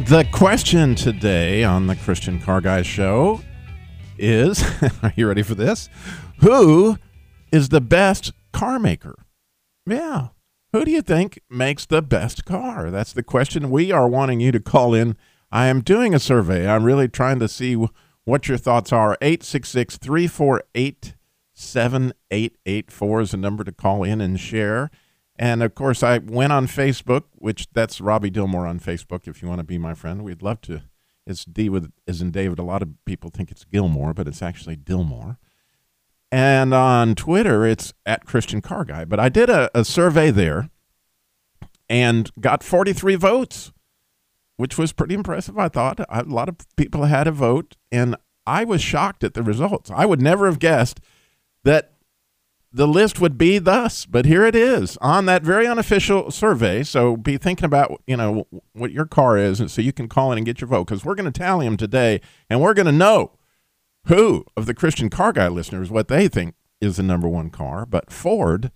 The question today on the Christian Car Guys show is Are you ready for this? Who is the best car maker? Yeah. Who do you think makes the best car? That's the question we are wanting you to call in. I am doing a survey. I'm really trying to see what your thoughts are. 866 348 7884 is the number to call in and share. And of course, I went on Facebook, which that's Robbie Dilmore on Facebook. If you want to be my friend, we'd love to. It's D with is in David. A lot of people think it's Gilmore, but it's actually Dilmore. And on Twitter, it's at Christian Car Guy. But I did a, a survey there and got 43 votes, which was pretty impressive. I thought a lot of people had a vote, and I was shocked at the results. I would never have guessed that the list would be thus, but here it is on that very unofficial survey. So be thinking about you know what your car is, and so you can call in and get your vote because we're going to tally them today, and we're going to know who of the Christian Car Guy listeners what they think is the number one car. But Ford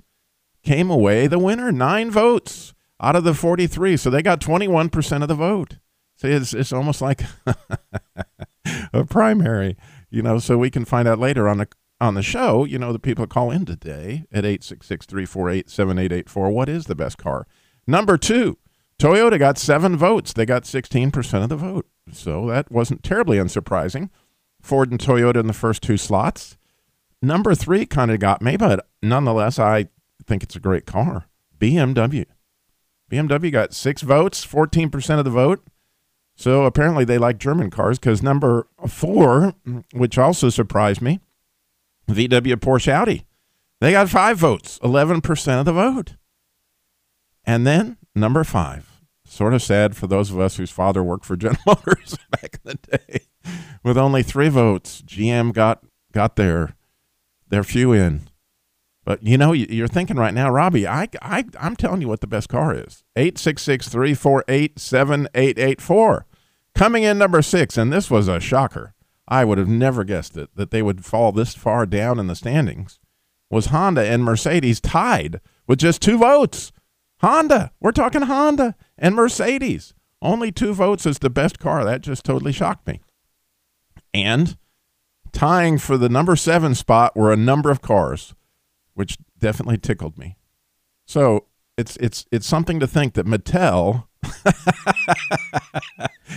came away the winner, nine votes out of the forty-three, so they got twenty-one percent of the vote. So it's it's almost like a primary, you know. So we can find out later on the on the show, you know, the people call in today at 866 348 7884. What is the best car? Number two, Toyota got seven votes. They got 16% of the vote. So that wasn't terribly unsurprising. Ford and Toyota in the first two slots. Number three kind of got me, but nonetheless, I think it's a great car. BMW. BMW got six votes, 14% of the vote. So apparently they like German cars because number four, which also surprised me, VW Porsche Audi. They got five votes, 11% of the vote. And then number five, sort of sad for those of us whose father worked for General Motors back in the day. With only three votes, GM got got their their few in. But you know, you're thinking right now, Robbie, I, I, I'm telling you what the best car is 866 348 7884. Coming in number six, and this was a shocker. I would have never guessed it that they would fall this far down in the standings. Was Honda and Mercedes tied with just two votes? Honda, we're talking Honda and Mercedes. Only two votes is the best car. That just totally shocked me. And tying for the number seven spot were a number of cars, which definitely tickled me. So it's it's it's something to think that Mattel.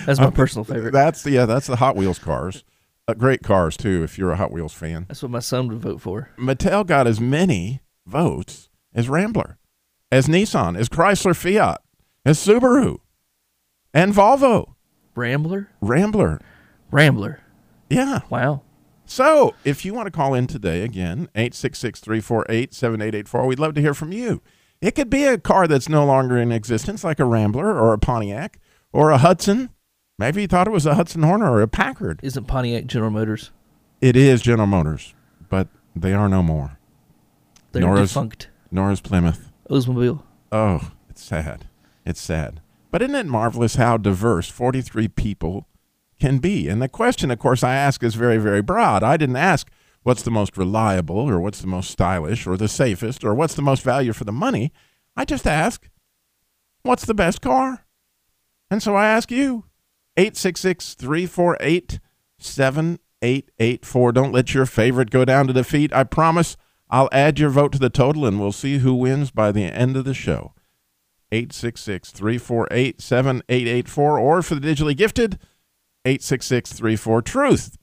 that's my personal favorite. That's yeah, that's the Hot Wheels cars. Uh, great cars too, if you're a Hot Wheels fan. That's what my son would vote for. Mattel got as many votes as Rambler, as Nissan, as Chrysler Fiat, as Subaru, and Volvo. Rambler? Rambler. Rambler. Yeah. Wow. So if you want to call in today, again, 866 348 7884, we'd love to hear from you. It could be a car that's no longer in existence, like a Rambler or a Pontiac or a Hudson Maybe he thought it was a Hudson Hornet or a Packard. Isn't Pontiac General Motors? It is General Motors, but they are no more. They're nor defunct. Is, nor is Plymouth. Oldsmobile. Oh, it's sad. It's sad. But isn't it marvelous how diverse 43 people can be? And the question, of course, I ask is very, very broad. I didn't ask what's the most reliable or what's the most stylish or the safest or what's the most value for the money. I just ask, what's the best car? And so I ask you, 866 348 7884. Don't let your favorite go down to defeat. I promise I'll add your vote to the total and we'll see who wins by the end of the show. 866 348 7884 or for the digitally gifted, 866 34 Truth.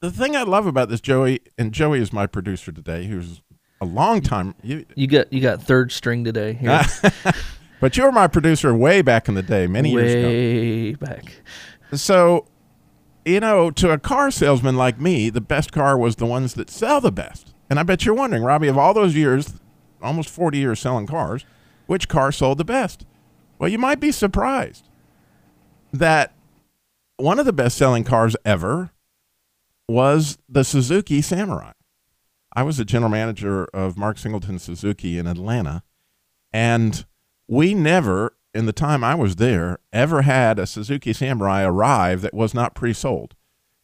The thing I love about this, Joey, and Joey is my producer today, who's a long time. You, you got you got third string today. But you were my producer way back in the day, many way years ago. Way back. So, you know, to a car salesman like me, the best car was the ones that sell the best. And I bet you're wondering, Robbie, of all those years, almost 40 years selling cars, which car sold the best? Well, you might be surprised that one of the best selling cars ever was the Suzuki Samurai. I was the general manager of Mark Singleton Suzuki in Atlanta, and we never, in the time I was there, ever had a Suzuki Samurai arrive that was not pre sold.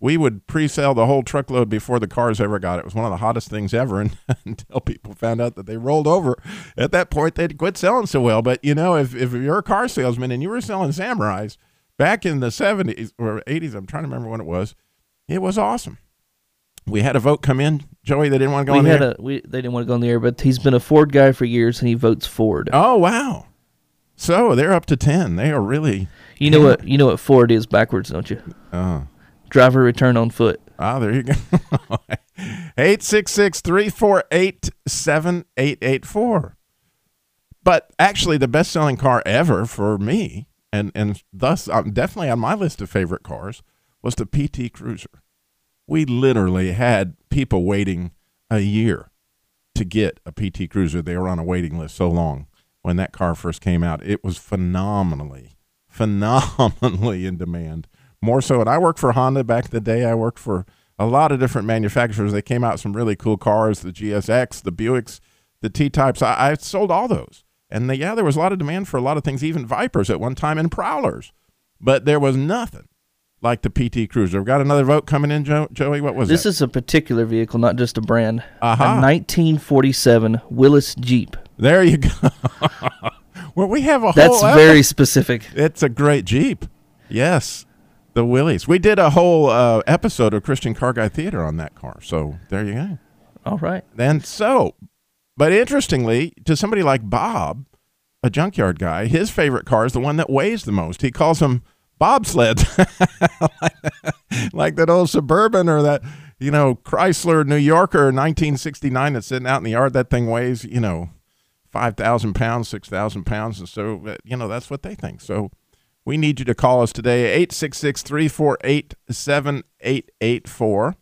We would pre sell the whole truckload before the cars ever got it. It was one of the hottest things ever and, until people found out that they rolled over. At that point, they'd quit selling so well. But, you know, if, if you're a car salesman and you were selling Samurais back in the 70s or 80s, I'm trying to remember when it was, it was awesome. We had a vote come in, Joey. They didn't want to go we on had there. a we they didn't want to go on the air, but he's been a Ford guy for years, and he votes Ford. Oh wow! So they're up to ten. They are really. You know what? You know what Ford is backwards, don't you? Oh, Driver return on foot. ah, there you go. Eight six six three four eight seven eight eight four. But actually, the best-selling car ever for me, and and thus um, definitely on my list of favorite cars, was the PT Cruiser. We literally had people waiting a year to get a PT Cruiser. They were on a waiting list so long when that car first came out. It was phenomenally, phenomenally in demand. More so, and I worked for Honda back in the day. I worked for a lot of different manufacturers. They came out some really cool cars, the GSX, the Buicks, the T types. I, I sold all those. And the, yeah, there was a lot of demand for a lot of things, even Vipers at one time and Prowlers. But there was nothing like the PT Cruiser. We've got another vote coming in, Joe, Joey. What was it? This that? is a particular vehicle, not just a brand. Aha. A 1947 Willys Jeep. There you go. well, we have a That's whole. very specific. It's a great Jeep. Yes, the Willys. We did a whole uh, episode of Christian Car Guy Theater on that car. So there you go. All right. And so, but interestingly, to somebody like Bob, a junkyard guy, his favorite car is the one that weighs the most. He calls them bobsleds, like that old Suburban or that, you know, Chrysler New Yorker 1969 that's sitting out in the yard. That thing weighs, you know, 5,000 pounds, 6,000 pounds. And so, uh, you know, that's what they think. So we need you to call us today, 866 348 7884.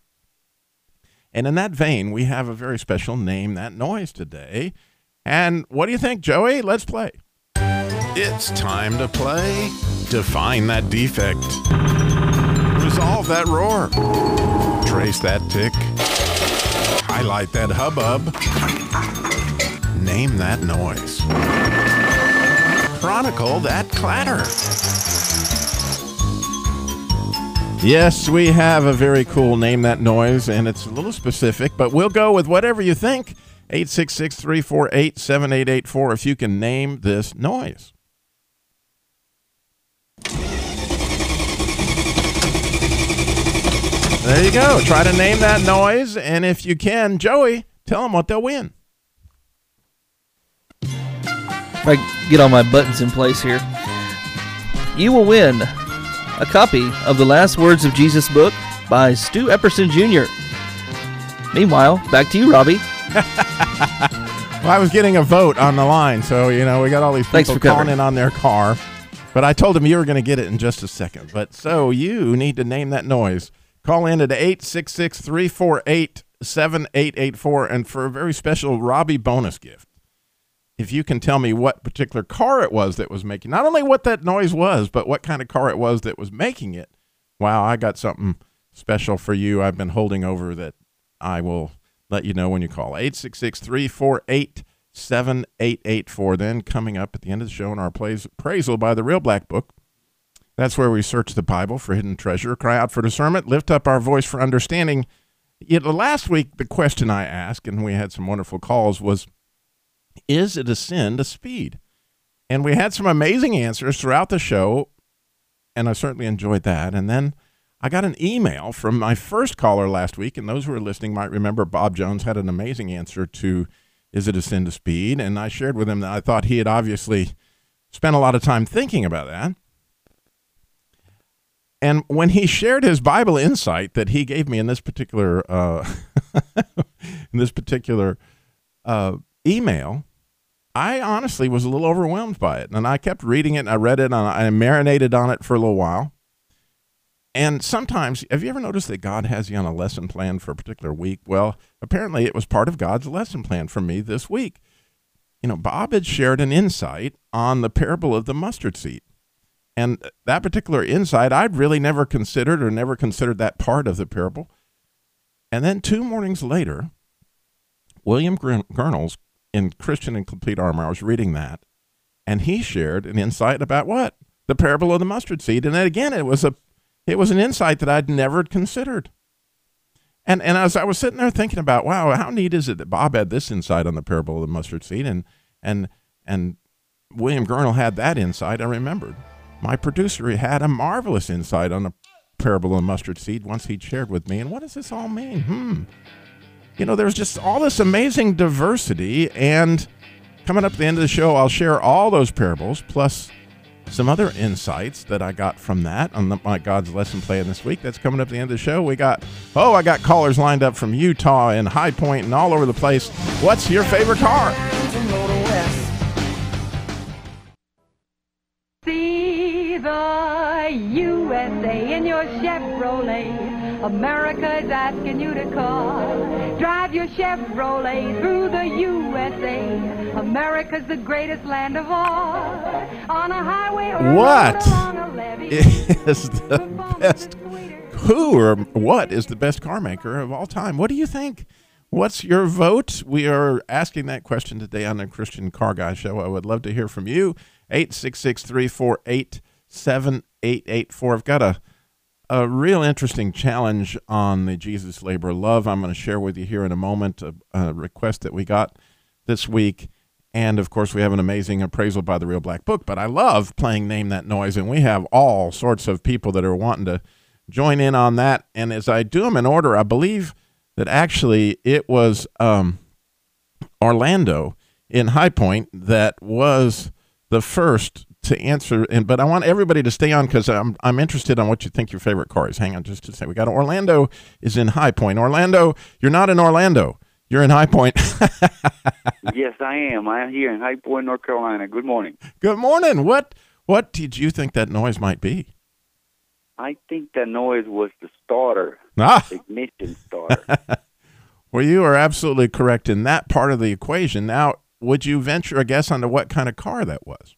And in that vein, we have a very special name that noise today. And what do you think, Joey? Let's play. It's time to play. Define that defect. Resolve that roar. Trace that tick. Highlight that hubbub. Name that noise. Chronicle that clatter. Yes, we have a very cool name that noise, and it's a little specific, but we'll go with whatever you think. 866 348 7884 if you can name this noise. There you go. Try to name that noise, and if you can, Joey, tell them what they'll win. If I get all my buttons in place here, you will win a copy of The Last Words of Jesus book by Stu Epperson Jr. Meanwhile, back to you, Robbie. Well, I was getting a vote on the line, so you know we got all these people calling covering. in on their car. But I told them you were going to get it in just a second. But so you need to name that noise. Call in at 866 348 7884 and for a very special Robbie bonus gift. If you can tell me what particular car it was that was making, not only what that noise was, but what kind of car it was that was making it. Wow, I got something special for you I've been holding over that I will let you know when you call 866 348 7884. Then coming up at the end of the show in our plays, appraisal by the Real Black Book. That's where we search the Bible for hidden treasure, cry out for discernment, lift up our voice for understanding. Know, last week, the question I asked, and we had some wonderful calls, was Is it a sin to speed? And we had some amazing answers throughout the show, and I certainly enjoyed that. And then I got an email from my first caller last week, and those who are listening might remember Bob Jones had an amazing answer to Is it a sin to speed? And I shared with him that I thought he had obviously spent a lot of time thinking about that. And when he shared his Bible insight that he gave me in this particular uh, in this particular uh, email, I honestly was a little overwhelmed by it, and I kept reading it. and I read it, and I marinated on it for a little while. And sometimes, have you ever noticed that God has you on a lesson plan for a particular week? Well, apparently, it was part of God's lesson plan for me this week. You know, Bob had shared an insight on the parable of the mustard seed. And that particular insight, I'd really never considered or never considered that part of the parable. And then two mornings later, William Gurnall's in Christian in Complete Armor, I was reading that, and he shared an insight about what? The parable of the mustard seed. And then again, it was a it was an insight that I'd never considered. And and as I was sitting there thinking about, wow, how neat is it that Bob had this insight on the parable of the mustard seed and and and William Gurnall had that insight, I remembered. My producer had a marvelous insight on the parable of the mustard seed once he'd shared with me. And what does this all mean? Hmm. You know, there's just all this amazing diversity. And coming up at the end of the show, I'll share all those parables plus some other insights that I got from that on the, my God's lesson plan this week. That's coming up at the end of the show. We got, oh, I got callers lined up from Utah and High Point and all over the place. What's your favorite car? See the USA in your Chevrolet. America's asking you to call. Drive your Chevrolet through the USA. America's the greatest land of all. On a highway or what is the best? Who or what is the best car maker of all time? What do you think? What's your vote? We are asking that question today on the Christian Car Guy Show. I would love to hear from you. 866 348 7884. I've got a, a real interesting challenge on the Jesus Labor Love I'm going to share with you here in a moment. A, a request that we got this week. And of course, we have an amazing appraisal by the Real Black Book. But I love playing Name That Noise, and we have all sorts of people that are wanting to join in on that. And as I do them in order, I believe that actually it was um, Orlando in High Point that was the first to answer. And but I want everybody to stay on because I'm I'm interested on what you think your favorite car is. Hang on just to say we got Orlando is in High Point. Orlando, you're not in Orlando. You're in High Point. yes, I am. I am here in High Point, North Carolina. Good morning. Good morning. What what did you think that noise might be? I think that noise was the starter, Ah, the ignition starter. well, you are absolutely correct in that part of the equation. Now, would you venture a guess onto what kind of car that was?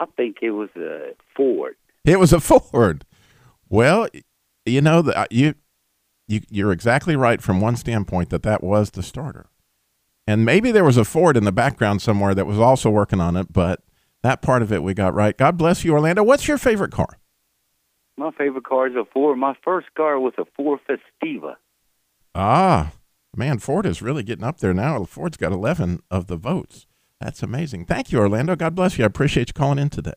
I think it was a Ford. It was a Ford. Well, you know that you you you're exactly right from one standpoint that that was the starter, and maybe there was a Ford in the background somewhere that was also working on it, but that part of it we got right. God bless you, Orlando. What's your favorite car? My favorite car is a Ford. My first car was a Ford Festiva. Ah, man, Ford is really getting up there now. Ford's got 11 of the votes. That's amazing. Thank you, Orlando. God bless you. I appreciate you calling in today.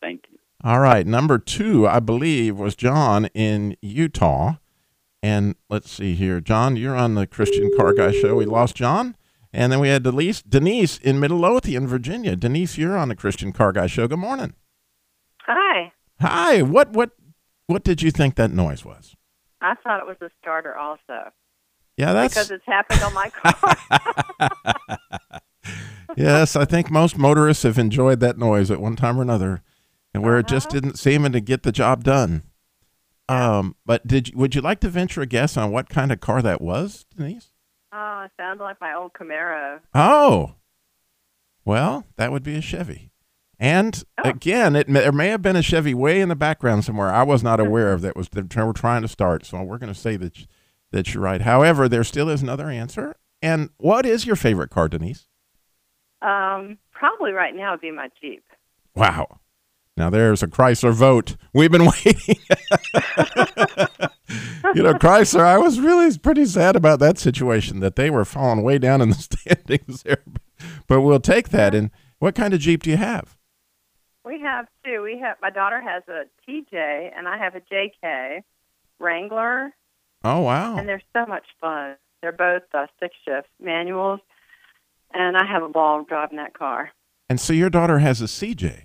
Thank you. All right. Number two, I believe, was John in Utah. And let's see here. John, you're on the Christian Car Guy show. We lost John. And then we had Denise, Denise in Midlothian, Virginia. Denise, you're on the Christian Car Guy show. Good morning. Hi. Hi. What what what did you think that noise was? I thought it was a starter also Yeah, that's because it's happened on my car. yes, I think most motorists have enjoyed that noise at one time or another, and where it just Uh-huh. didn't seem to get the job done. Um, but did you, would you like to venture a guess on what kind of car that was, Denise? oh, it sounded like my old Camaro. Oh, well, that would be a Chevy. And Oh. again, it may, there may have been a Chevy way in the background somewhere. I was not aware of that was the we're trying to start. So we're going to say that that you're right. However, there still is another answer. And what is your favorite car, Denise? Um, probably right now would be my Jeep. Wow. Now there's a Chrysler vote. We've been waiting. you know, Chrysler, I was really pretty sad about that situation that they were falling way down in the standings there. But we'll take that. And what kind of Jeep do you have? We have two. We have my daughter has a TJ and I have a JK Wrangler, Oh, wow. and they're so much fun. They're both uh, six shift manuals, and I have a ball driving that car. And so your daughter has a CJ.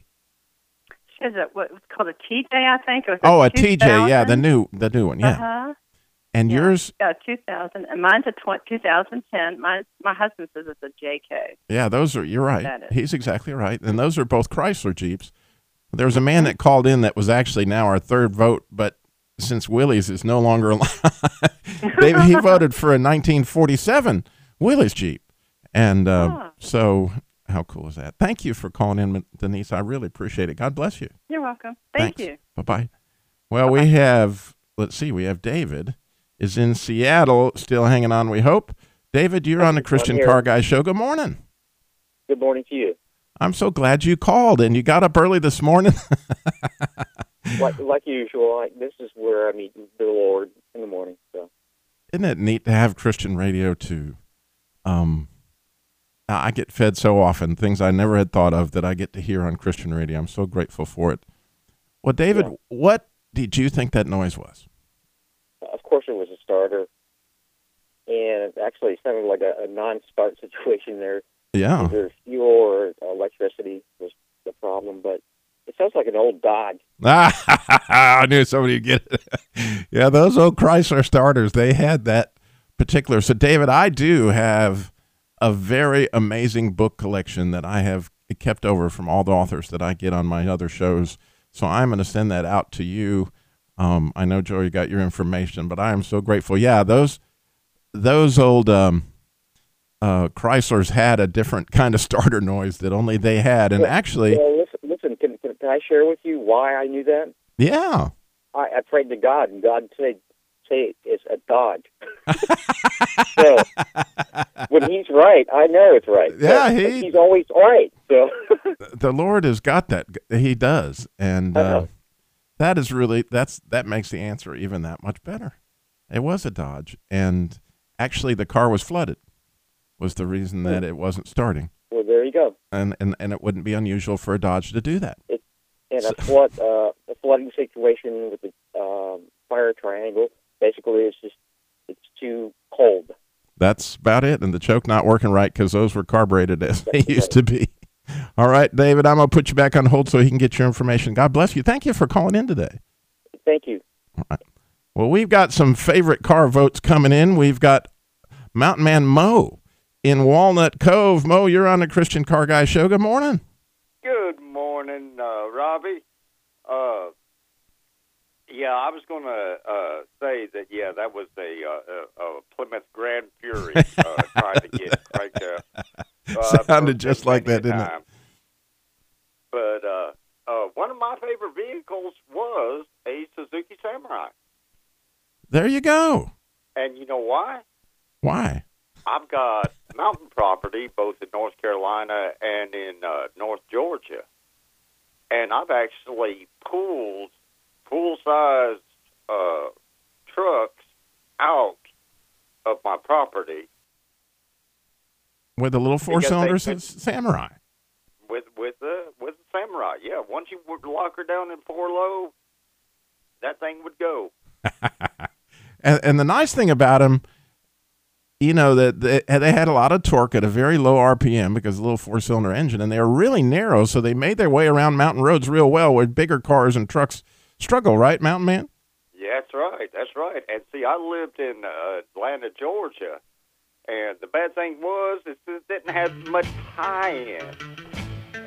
She has a what was called a TJ, I think. Oh, a TJ. Yeah, the new the new one. Yeah. Uh-huh. And Yeah. yours, Yeah, 2000, and mine's a tw- 2010. My my husband says it's a JK. yeah, those are, you're right. That is. He's exactly right. And those are both Chrysler Jeeps. There was a man that called in that was actually now our third vote, but since Willys is no longer alive, they, he voted for a 1947 Willys Jeep. And uh, Ah. so How cool is that? Thank you for calling in, Denise. I really appreciate it. God bless you. You're welcome. Thank Thanks. you. Bye bye. Well, we have, let's see, we have David is in Seattle, still hanging on, we hope. David, you're on the Christian. Car Guy Show. Good morning. Good morning to you. I'm so glad you called and you got up early this morning. Like like usual, I, this is where I meet the Lord in the morning. So Isn't it neat to have Christian radio too? Um, I get fed so often things I never had thought of that I get to hear on Christian radio. I'm so grateful for it. Well, David, Yeah. what did you think that noise was? of course it was a starter, and it actually sounded like a, a non-start situation there. Yeah. Either fuel or uh, electricity was the problem, but it sounds like an old Dodge. I knew somebody would get it. yeah, those old Chrysler starters, they had that particular. So, David, I do have a very amazing book collection that I have kept over from all the authors that I get on my other shows. So, I'm going to send that out to you. Um, I know, Joe, you got your information, but I am so grateful. Yeah, those those old um, uh, Chryslers had a different kind of starter noise that only they had. And actually, Well, listen, listen can, can, can I share with you why I knew that? yeah. I, I prayed to God, and God said, "Say it's a Dodge." so when He's right, I know it's right. Yeah, he- He's always right. So the Lord has got that. He does, and uh, Uh-huh. that is really that's that makes the answer even that much better. It was a Dodge, and actually the car was flooded. Was the reason that it wasn't starting, well, there you go. and and and it wouldn't be unusual for a Dodge to do that. And a flood, uh, a flooding situation with the um, fire triangle. Basically, it's just it's too cold. That's about it. And the choke not working right because those were carbureted as they used to be. All right, David, I'm gonna put you back on hold so he can get your information. God bless you. Thank you for calling in today. Thank you. Well, we've got some favorite car votes coming in. We've got Mountain Man Mo in Walnut Cove. Mo, you're on the Christian Car Guy Show. Good morning. Good morning, uh, Robbie. Uh, yeah, I was going to uh, say that. Yeah, that was a, uh, a, a Plymouth Grand Fury uh, trying to get right there. Uh, Sounded just like that, didn't it? But uh, uh, one of my favorite vehicles was a Suzuki Samurai, There you go. and you know why? Why? I've got mountain property both in North Carolina and in uh, North Georgia, and I've actually pulled full-size uh, trucks out of my property With a little four Because they cylinders could- of Samurai. with with the with the Samurai. Yeah, once you would lock her down in four low, that thing would go. And, and the nice thing about them, you know, that they, they had a lot of torque at a very low RPM because the little four cylinder engine, and they were really narrow, so they made their way around mountain roads real well where bigger cars and trucks struggle, right, Mountain Man? Yeah, that's right. That's right. And see, I lived in uh, Atlanta, Georgia, and the bad thing was it didn't have much high end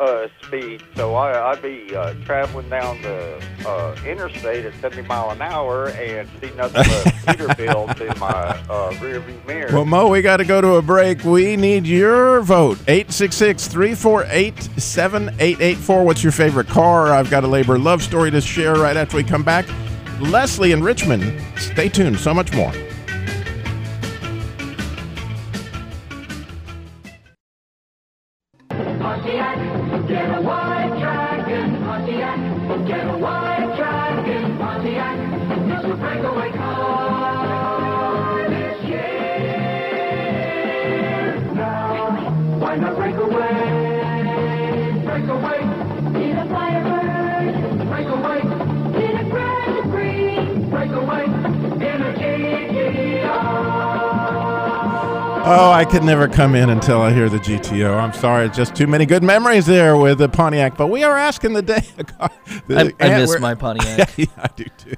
uh, speed. So I, I'd be uh, traveling down the uh, interstate at 70 mile an hour and see nothing but Peterbilt in my uh, rear view mirror. Well, Mo, we got to go to a break. We need your vote. 866 348 7884. What's your favorite car? I've got a labor love story to share right after we come back. Leslie in Richmond. Stay tuned. So much more. I could never come in until I hear the GTO. I'm sorry, just too many good memories there with the Pontiac. But we are asking the day. I, I miss my Pontiac. yeah, I do too.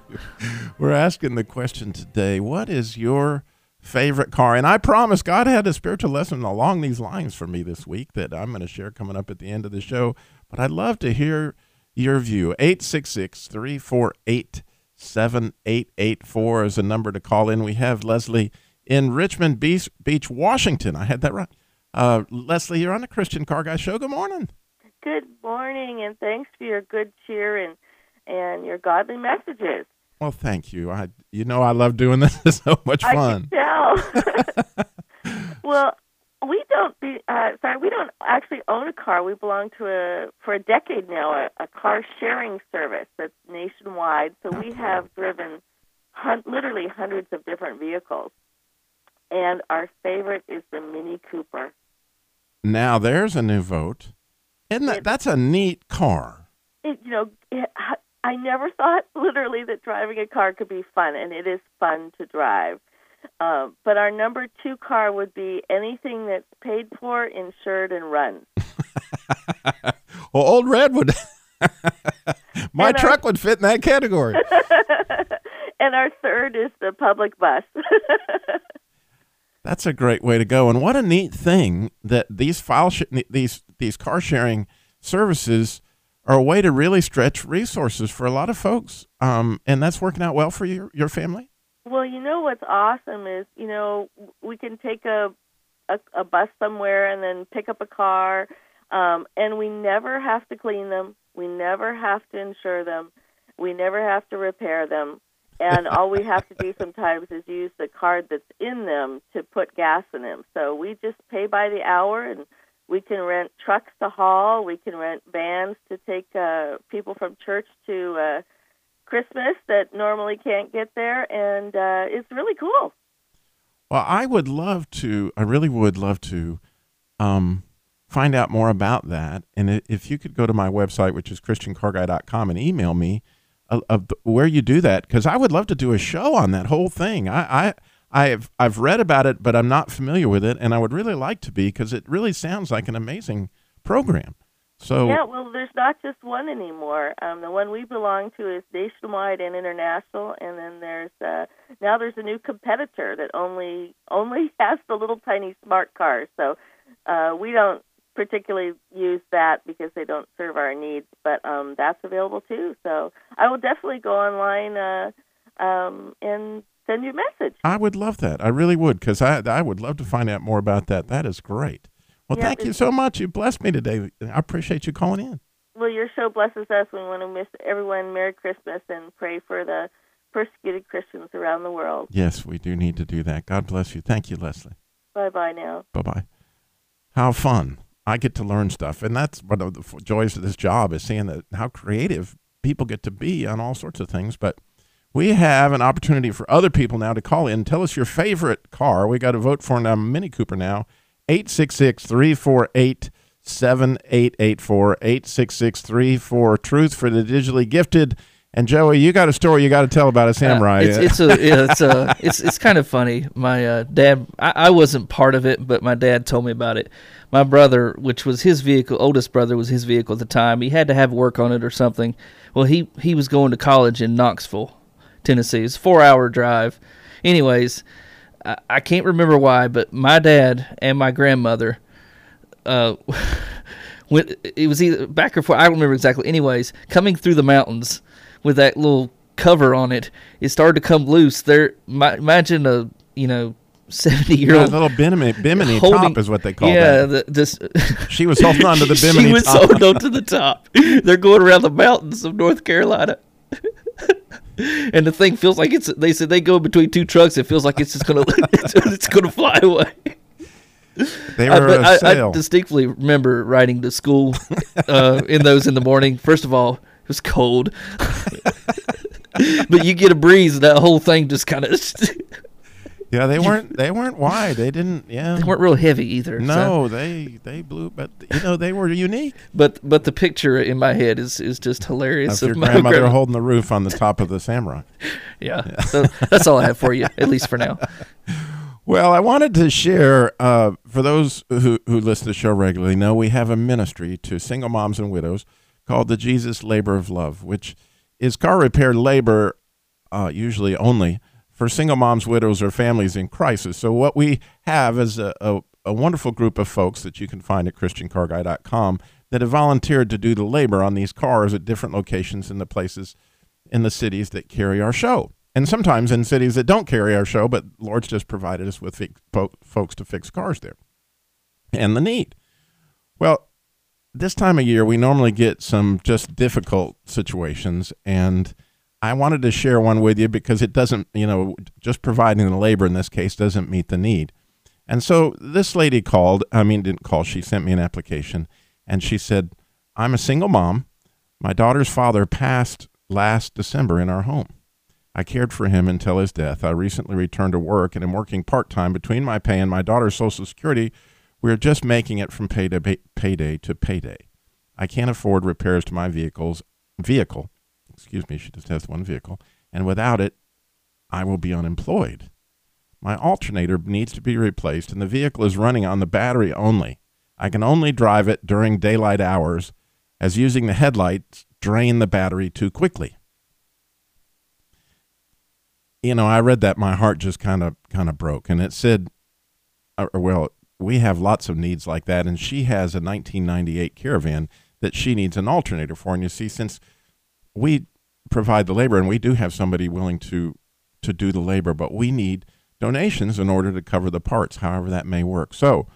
We're asking the question today: What is your favorite car? And I promise God had a spiritual lesson along these lines for me this week that I'm going to share coming up at the end of the show. But I'd love to hear your view. 866 348 7884 is a number to call in. We have Leslie in Richmond Beach, Beach, Washington. I had that right. Uh, Leslie, you're on the Christian Car Guy Show. Good morning. Good morning, and thanks for your good cheer and and your godly messages. Well, thank you. I, you know, I love doing this. It's so much fun. I can tell. well, we don't. Be, uh, sorry, we don't actually own a car. We belong to a for a decade now a, a car sharing service that's nationwide. So we have driven hun- literally hundreds of different vehicles, and our favorite is the Mini Cooper. Now there's a new vote. Isn't that that's a neat car? it, you know, it, I never thought literally that driving a car could be fun, and it is fun to drive. Um, but our number two car would be anything that's paid for, insured, and runs. Well, old Red would. My And our- truck would fit in that category. and our third is the public bus. That's a great way to go, and what a neat thing that these file sh- these these car sharing services are a way to really stretch resources for a lot of folks. Um, and that's working out well for your your family. well, you know what's awesome is you know we can take a a, a bus somewhere and then pick up a car, um, and we never have to clean them. We never have to insure them. We never have to repair them. And all we have to do sometimes is use the card that's in them to put gas in them. So we just pay by the hour, and we can rent trucks to haul. We can rent vans to take uh, people from church to uh, Christmas that normally can't get there, and uh, it's really cool. Well, I would love to. I really would love to um, find out more about that. And if you could go to my website, which is christiancarguy.com, and email me of, the, where you do that, because I would love to do a show on that whole thing. I, I I've I've read about it, but I'm not familiar with it, and I would really like to be because it really sounds like an amazing program. So Yeah, well, there's not just one anymore. Um, the one we belong to is nationwide and international, and then there's uh, now there's a new competitor that only only has the little tiny smart cars. So uh, we don't particularly use that because they don't serve our needs, but um, that's available too. So I will definitely go online uh, um, and send you a message. I would love that. I really would, because I I would love to find out more about that. That is great. Well, Yeah, thank you so much. You blessed me today. I appreciate you calling in. Well, your show blesses us. We want to wish everyone Merry Christmas and pray for the persecuted Christians around the world. Yes, we do need to do that. God bless you. Thank you, Leslie. Bye bye now. Bye bye. How fun. I get to learn stuff. And that's one of the joys of this job is seeing that how creative people get to be on all sorts of things. But we have an opportunity for other people now to call in. Tell us your favorite car. We got to vote for a Mini Cooper now. 866 348 7884. 866 34 Truth for the Digitally Gifted. And Joey, you got a story you got to tell about a samurai. Uh, it's, it's a yeah, it's a it's it's kind of funny. My uh, dad, I, I wasn't part of it, but my dad told me about it. My brother, which was his vehicle, oldest brother was his vehicle at the time. He had to have work on it or something. Well, he he was going to college in Knoxville, Tennessee. It's four hour drive. Anyways, I, I can't remember why, but my dad and my grandmother, uh, when it was either back or forth. I don't remember exactly. Anyways, coming through the mountains with that little cover on it, it started to come loose. There, my, imagine a you know seventy year Yeah, old little bimini, bimini top is what they call yeah, that. the, this She was holding on to the bimini She was top. holding on to the top. They're going around the mountains of North Carolina. and the thing feels like it's they said they go between two trucks it feels like it's just gonna it's, it's gonna fly away They were I, I distinctly remember riding to school uh, in those in the morning first of all it was cold but you get a breeze and that whole thing just kind of Yeah, they weren't. They weren't wide. They didn't. Yeah, they weren't real heavy either so- No, they they blew, but you know they were unique. but but the picture in my head is is just hilarious Of your my grandmother grandma- holding the roof on the top of the samurai. yeah, So that's all I have for you, at least for now. Well, I wanted to share uh, for those who who listen to the show regularly. Know we have a ministry to single moms and widows called the Jesus Labor of Love, which is car repair labor, uh, usually only for single moms, widows, or families in crisis. So what we have is a, a, a wonderful group of folks that you can find at ChristianCarGuy.com that have volunteered to do the labor on these cars at different locations in the places in the cities that carry our show. And sometimes in cities that don't carry our show, but Lord's just provided us with folks to fix cars there. and the need. Well, this time of year, we normally get some just difficult situations, and I wanted to share one with you because it doesn't, you know, just providing the labor in this case doesn't meet the need. And so this lady called, I mean, didn't call, she sent me an application, and she said, I'm a single mom. My daughter's father passed last December in our home. I cared for him until his death. I recently returned to work and am working part time between my pay and my daughter's Social Security. We are just making it from payday, pay, payday to payday. I can't afford repairs to my vehicles vehicle. Excuse me, she just has one vehicle, and without it, I will be unemployed. My alternator needs to be replaced, and the vehicle is running on the battery only. I can only drive it during daylight hours, as using the headlights drain the battery too quickly you know, I read that, my heart just kind of kind of broke, and it said, uh, "Well, we have lots of needs like that," and she has a 1998 Caravan that she needs an alternator for. And you see, since we provide the labor, and we do have somebody willing to to do the labor, but we need donations in order to cover the parts, however that may work. So,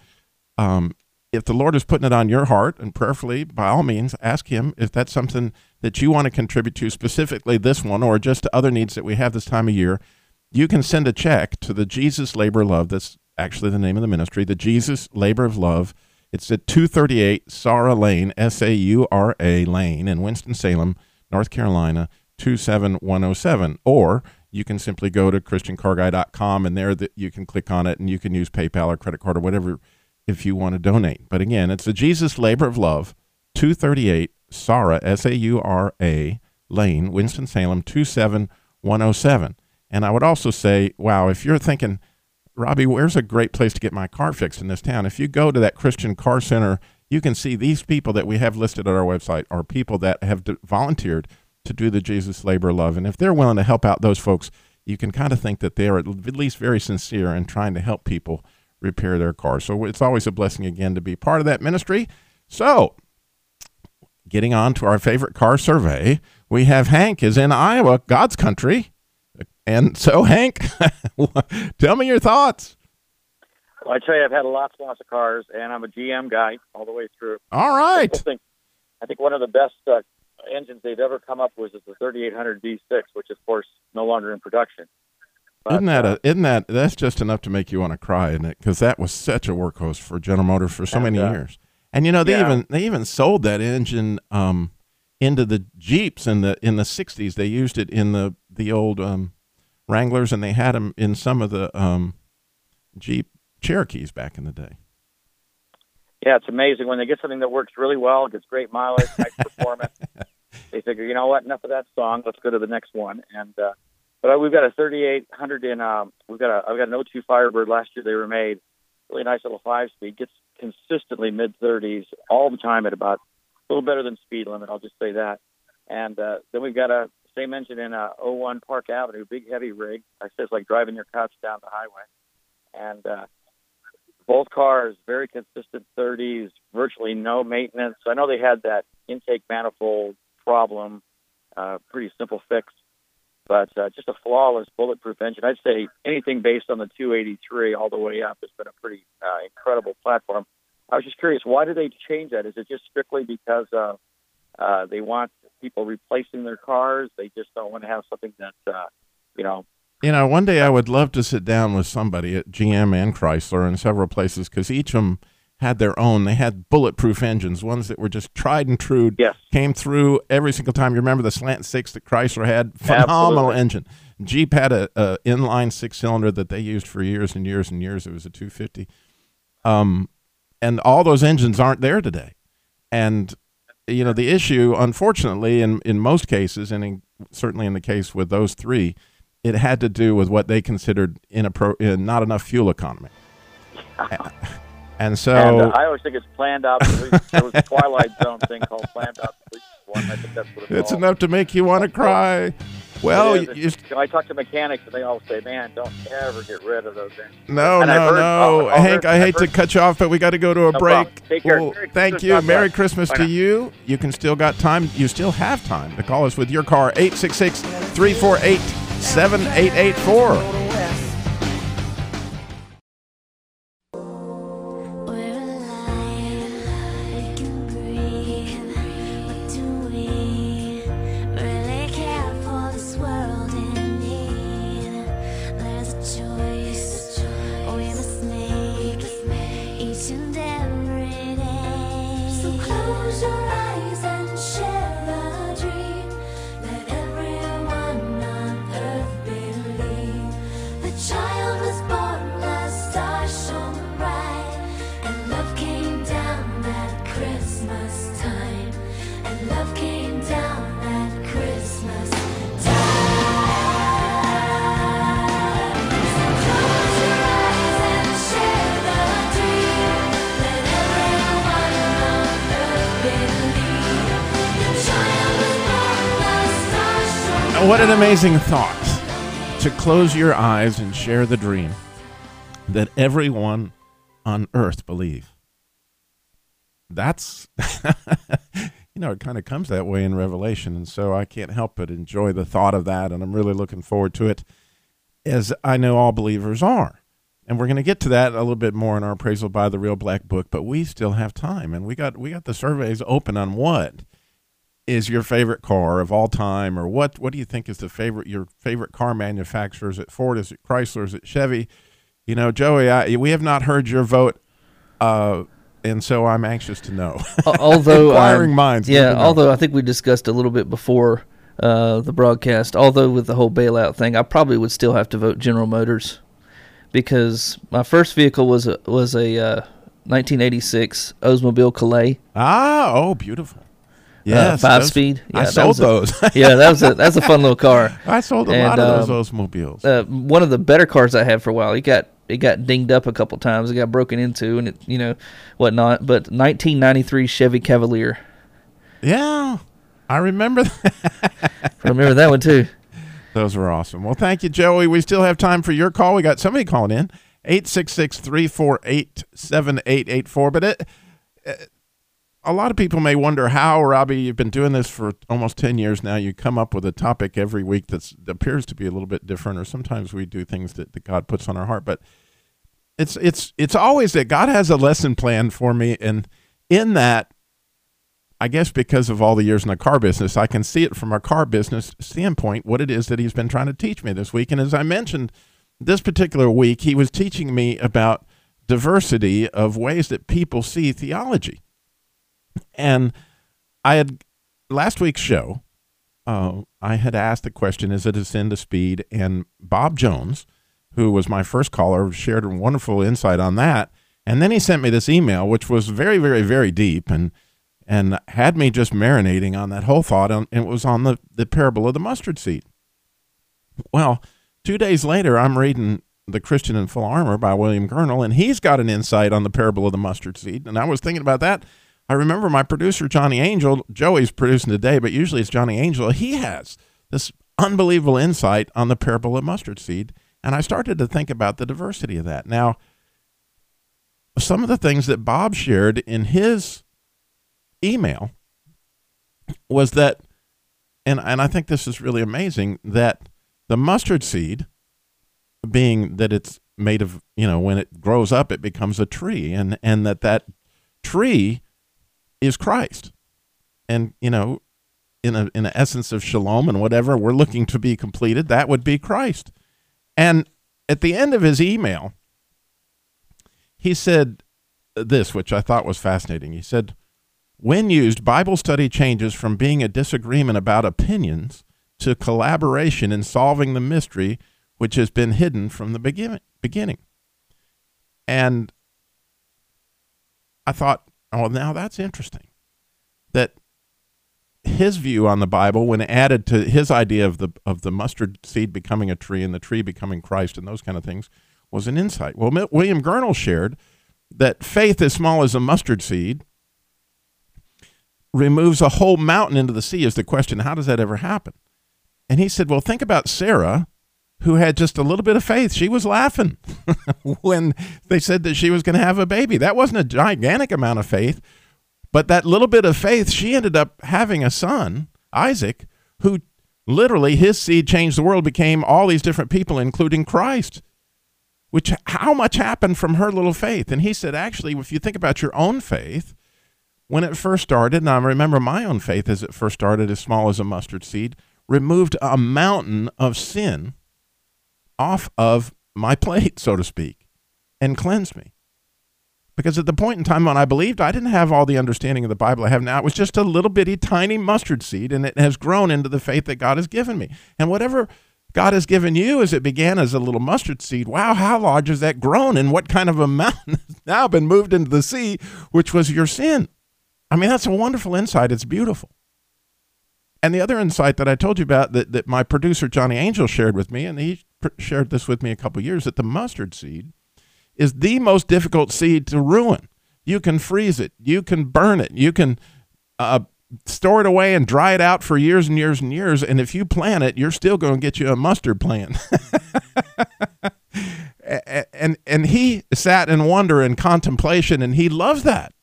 um, if the Lord is putting it on your heart, and prayerfully, by all means, ask Him if that's something that you want to contribute to, specifically this one, or just to other needs that we have this time of year. You can send a check to the Jesus Labor Love. That's actually the name of the ministry, the Jesus Labor of Love. It's at 238 Saura Lane, S A U R A Lane in Winston-Salem, North Carolina, 27107. Or you can simply go to christiancarguy.com and there that you can click on it and you can use PayPal or credit card or whatever if you want to donate. But again, it's the Jesus Labor of Love, 238 Saura, S A U R A Lane, Winston-Salem, 27107. And I would also say, wow, if you're thinking, Robbie, where's a great place to get my car fixed in this town? If you go to that Christian Car Center, you can see these people that we have listed at our website are people that have volunteered to do the Jesus labor love. And if they're willing to help out those folks, you can kind of think that they are at least very sincere in trying to help people repair their cars. So it's always a blessing again to be part of that ministry. So, getting on to our favorite car survey, we have Hank is in Iowa, God's country. And so, Hank, tell me your thoughts. Well, I tell you, I've had lots and lots of cars, and I'm a GM guy all the way through. All right. I think, I think one of the best uh, engines they've ever come up with is the 3800 V6, which, of course, no longer in production. But, isn't that uh, a, isn't that that's just enough to make you want to cry, isn't it? Because that was such a workhorse for General Motors for so And, many uh, years. And you know they yeah. even they even sold that engine um, into the Jeeps in the in the '60s. They used it in the the old um, Wranglers, and they had them in some of the um, Jeep Cherokees back in the day. Yeah, it's amazing when they get something that works really well, gets great mileage, nice performance. They figure, you know what, enough of that song. Let's go to the next one. And uh, but uh, we've got a 3800 in. Um, we've got a I've got an 02 Firebird. Last year they were made. Really nice little five speed. Gets consistently mid 30s all the time at about a little better than speed limit. I'll just say that. And uh, then we've got a same engine in a 01 Park Avenue, big heavy rig. I say it's like driving your couch down the highway. And uh, both cars very consistent 30s, virtually no maintenance. I know they had that intake manifold problem, uh, pretty simple fix, but uh, just a flawless bulletproof engine. I'd say anything based on the 283 all the way up has been a pretty uh, incredible platform. I was just curious, why did they change that? Is it just strictly because uh, uh, they want people replacing their cars? They just don't want to have something that, uh, you know, You know, one day I would love to sit down with somebody at GM and Chrysler and several places because each of them had their own. They had bulletproof engines, ones that were just tried and true. Yes. Came through every single time. You remember the slant six that Chrysler had? Phenomenal Absolutely. engine. Jeep had a, a inline six cylinder that they used for years and years and years. It was a 250. Um, and all those engines aren't there today. And you know the issue, unfortunately, in in most cases, and in, certainly in the case with those three, it had to do with what they considered inappro- uh, not enough fuel economy. and so, and uh, I always think it's planned out. there was a Twilight Zone thing called planned out. One, I think that's what it's, it's enough to make you want to cry. Well, you, You I talk to mechanics and they all say, "Man, don't ever get rid of those engines." No, And no, heard- no, I've Hank. heard- I hate to cut you off, but we got to go to a No break. problem. Take care. Well, thank Christmas. you. Merry. Christmas to you. You can still got time. You still have time to call us with your car. 866 348 7884. An amazing thought to close your eyes and share the dream that everyone on earth believe. That's, you know, it kind of comes that way in Revelation. And so I can't help but enjoy the thought of that. And I'm really looking forward to it, as I know all believers are. And we're going to get to that a little bit more in our appraisal by the Real Black Book, but we still have time. And we got we got the surveys open on what is your favorite car of all time, or what what do you think is the favorite your favorite car manufacturer? Is it Ford? Is it Chrysler? Is it Chevy? You know, Joey, I, we have not heard your vote, uh, and so I'm anxious to know. Although inquiring um, minds, yeah. Although I think we discussed a little bit before uh, the broadcast. Although with the whole bailout thing, I probably would still have to vote General Motors because my first vehicle was a was a uh, 1986 Oldsmobile Calais. ah, oh, beautiful. Uh, five those- speed. I that sold was a- those. yeah, that was a that's a fun little car. I sold a And, lot of um, those Oldsmobiles. Uh, one of the better cars I had for a while. It got it got dinged up a couple times. It got broken into and it you know whatnot. But 1993 Chevy Cavalier. yeah, I remember. That. Remember that one too. Those were awesome. Well, thank you, Joey. We still have time for your call. We got somebody calling in 866 348 7884. But it, uh, a lot of people may wonder how, Robbie, you've been doing this for almost 10 years now. You come up with a topic every week that appears to be a little bit different, or sometimes we do things that, that God puts on our heart. But it's, it's, it's always that God has a lesson plan for me. And in that, I guess because of all the years in the car business, I can see it from a car business standpoint what it is that he's been trying to teach me this week. And as I mentioned, this particular week, he was teaching me about diversity of ways that people see theology. And I had last week's show, uh, I had asked the question, is it a sin to speed? And Bob Jones, who was my first caller, shared a wonderful insight on that. And then he sent me this email, which was very, very, very deep and and had me just marinating on that whole thought. And it was on the, the parable of the mustard seed. Well, two days later, I'm reading The Christian in Full Armor by William Gurnall, and he's got an insight on the parable of the mustard seed. And I was thinking about that. I remember my producer, Johnny Angel, Joey's producing today, but usually it's Johnny Angel. He has this unbelievable insight on the parable of mustard seed. And I started to think about the diversity of that. Now, some of the things that Bob shared in his email was that, and, and I think this is really amazing, that the mustard seed, being that it's made of, you know, when it grows up, it becomes a tree, and, and that that tree is Christ. And, you know, in a in an essence of shalom and whatever we're looking to be completed, that would be Christ. And at the end of his email, he said this, which I thought was fascinating. He said, when used, Bible study changes from being a disagreement about opinions to collaboration in solving the mystery which has been hidden from the beginning. And I thought, oh, now that's interesting. That his view on the Bible, when added to his idea of the of the mustard seed becoming a tree and the tree becoming Christ and those kind of things, was an insight. Well, William Gurnall shared that faith as small as a mustard seed removes a whole mountain into the sea. Is the question? How does that ever happen? And he said, well, think about Sarah, who had just a little bit of faith. She was laughing when they said that she was going to have a baby. That wasn't a gigantic amount of faith, but that little bit of faith, she ended up having a son, Isaac, who literally his seed changed the world, became all these different people, including Christ. Which how much happened from her little faith? And he said, actually, if you think about your own faith, when it first started, and I remember my own faith as it first started, as small as a mustard seed, removed a mountain of sin off of my plate, so to speak, and cleanse me. Because at the point in time when I believed, I didn't have all the understanding of the Bible I have now. It was just a little bitty tiny mustard seed, and it has grown into the faith that God has given me. And whatever God has given you as it began as a little mustard seed, wow, how large has that grown? And what kind of a mountain has now been moved into the sea, which was your sin? I mean, that's a wonderful insight. It's beautiful. And the other insight that I told you about that, that my producer Johnny Angel shared with me, and he shared this with me a couple years, that the mustard seed is the most difficult seed to ruin. You can freeze it, you can burn it, you can uh, store it away and dry it out for years and years and years. And if you plant it, you're still going to get you a mustard plant. and and he sat in wonder and contemplation, and he loves that.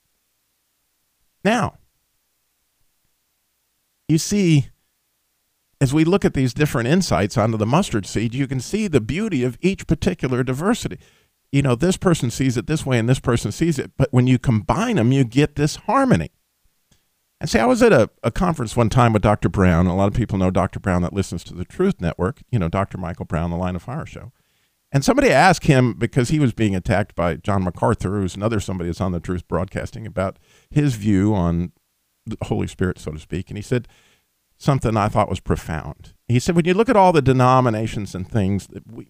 Now, you see, as we look at these different insights onto the mustard seed, you can see the beauty of each particular diversity. You know, this person sees it this way and this person sees it, but when you combine them, you get this harmony. And see, I was at a, a conference one time with Dr. Brown. A lot of people know Dr. Brown that listens to the Truth Network, you know, Dr. Michael Brown, the Line of Fire show. And somebody asked him because he was being attacked by John MacArthur, who's another somebody that's on the Truth Broadcasting, about his view on the Holy Spirit, so to speak. And he said something I thought was profound. He said, when you look at all the denominations and things, we,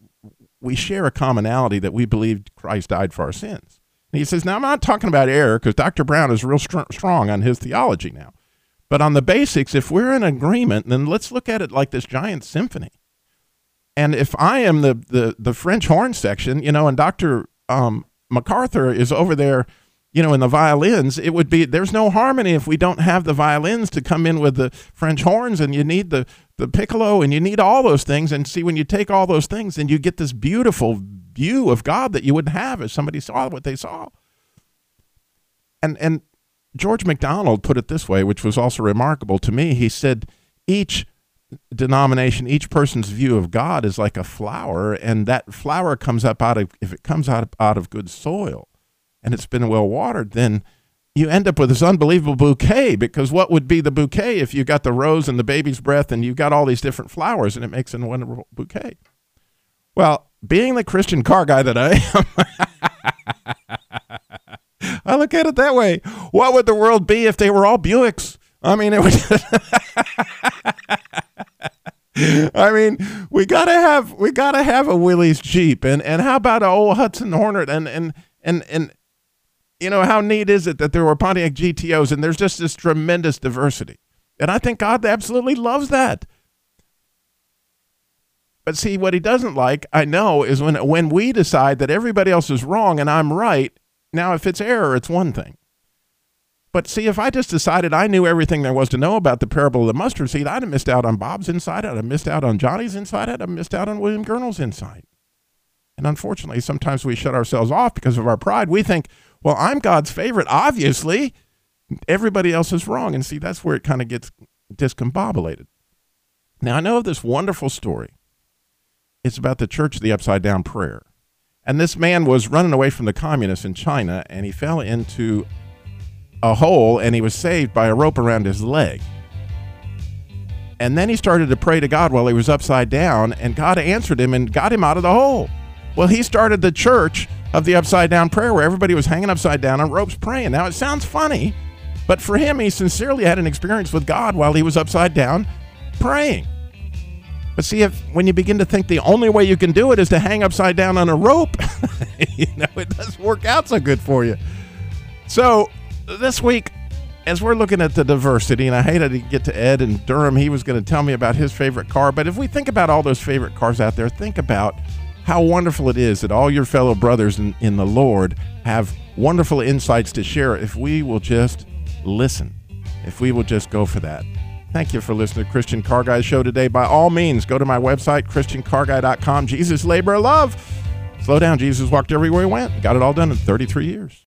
we share a commonality that we believe Christ died for our sins. And he says, now I'm not talking about error because Dr. Brown is real str- strong on his theology now. But on the basics, if we're in agreement, then let's look at it like this giant symphony. And if I am the, the, the French horn section, you know, and Dr. Um, MacArthur is over there, you know, in the violins, it would be there's no harmony if we don't have the violins to come in with the French horns, and you need the the piccolo, and you need all those things. And see, when you take all those things, then you get this beautiful view of God that you wouldn't have if somebody saw what they saw. And and George MacDonald put it this way, which was also remarkable to me. He said, each denomination, each person's view of God is like a flower, and that flower comes up out of if it comes out of, out of good soil, and it's been well watered, then you end up with this unbelievable bouquet. Because what would be the bouquet if you got the rose and the baby's breath, and you got all these different flowers, and it makes a wonderful bouquet? Well, being the Christian car guy that I am. I look at it that way. What would the world be if they were all Buicks? I mean, it would. I mean, we gotta have we gotta have a Willys Jeep, and and how about an old Hudson Hornet, and and and and you know how neat is it that there were Pontiac GTOs, and there's just this tremendous diversity, and I think God absolutely loves that. But see, what He doesn't like, I know, is when when we decide that everybody else is wrong and I'm right. Now, if it's error, it's one thing. But see, if I just decided I knew everything there was to know about the parable of the mustard seed, I'd have missed out on Bob's insight. I'd have missed out on Johnny's insight. I'd have missed out on William Gurnall's insight. And unfortunately, sometimes we shut ourselves off because of our pride. We think, well, I'm God's favorite. Obviously, everybody else is wrong. And see, that's where it kind of gets discombobulated. Now, I know of this wonderful story. It's about the Church of the Upside Down Prayer. And this man was running away from the communists in China, and he fell into a hole and he was saved by a rope around his leg. And then he started to pray to God while he was upside down, and God answered him and got him out of the hole. Well, he started the church of the upside down prayer where everybody was hanging upside down on ropes praying. Now, it sounds funny, but for him, he sincerely had an experience with God while he was upside down praying. But see, if when you begin to think the only way you can do it is to hang upside down on a rope, you know, it doesn't work out so good for you. So this week, as we're looking at the diversity, and I hated to get to Ed and Durham, he was going to tell me about his favorite car. But if we think about all those favorite cars out there, think about how wonderful it is that all your fellow brothers in, in the Lord have wonderful insights to share if we will just listen, if we will just go for that. Thank you for listening to Christian Car Guy Show today. By all means, go to my website, ChristianCarGuy.com. Jesus, labor, love. Slow down. Jesus walked everywhere he went. Got it all done in 33 years.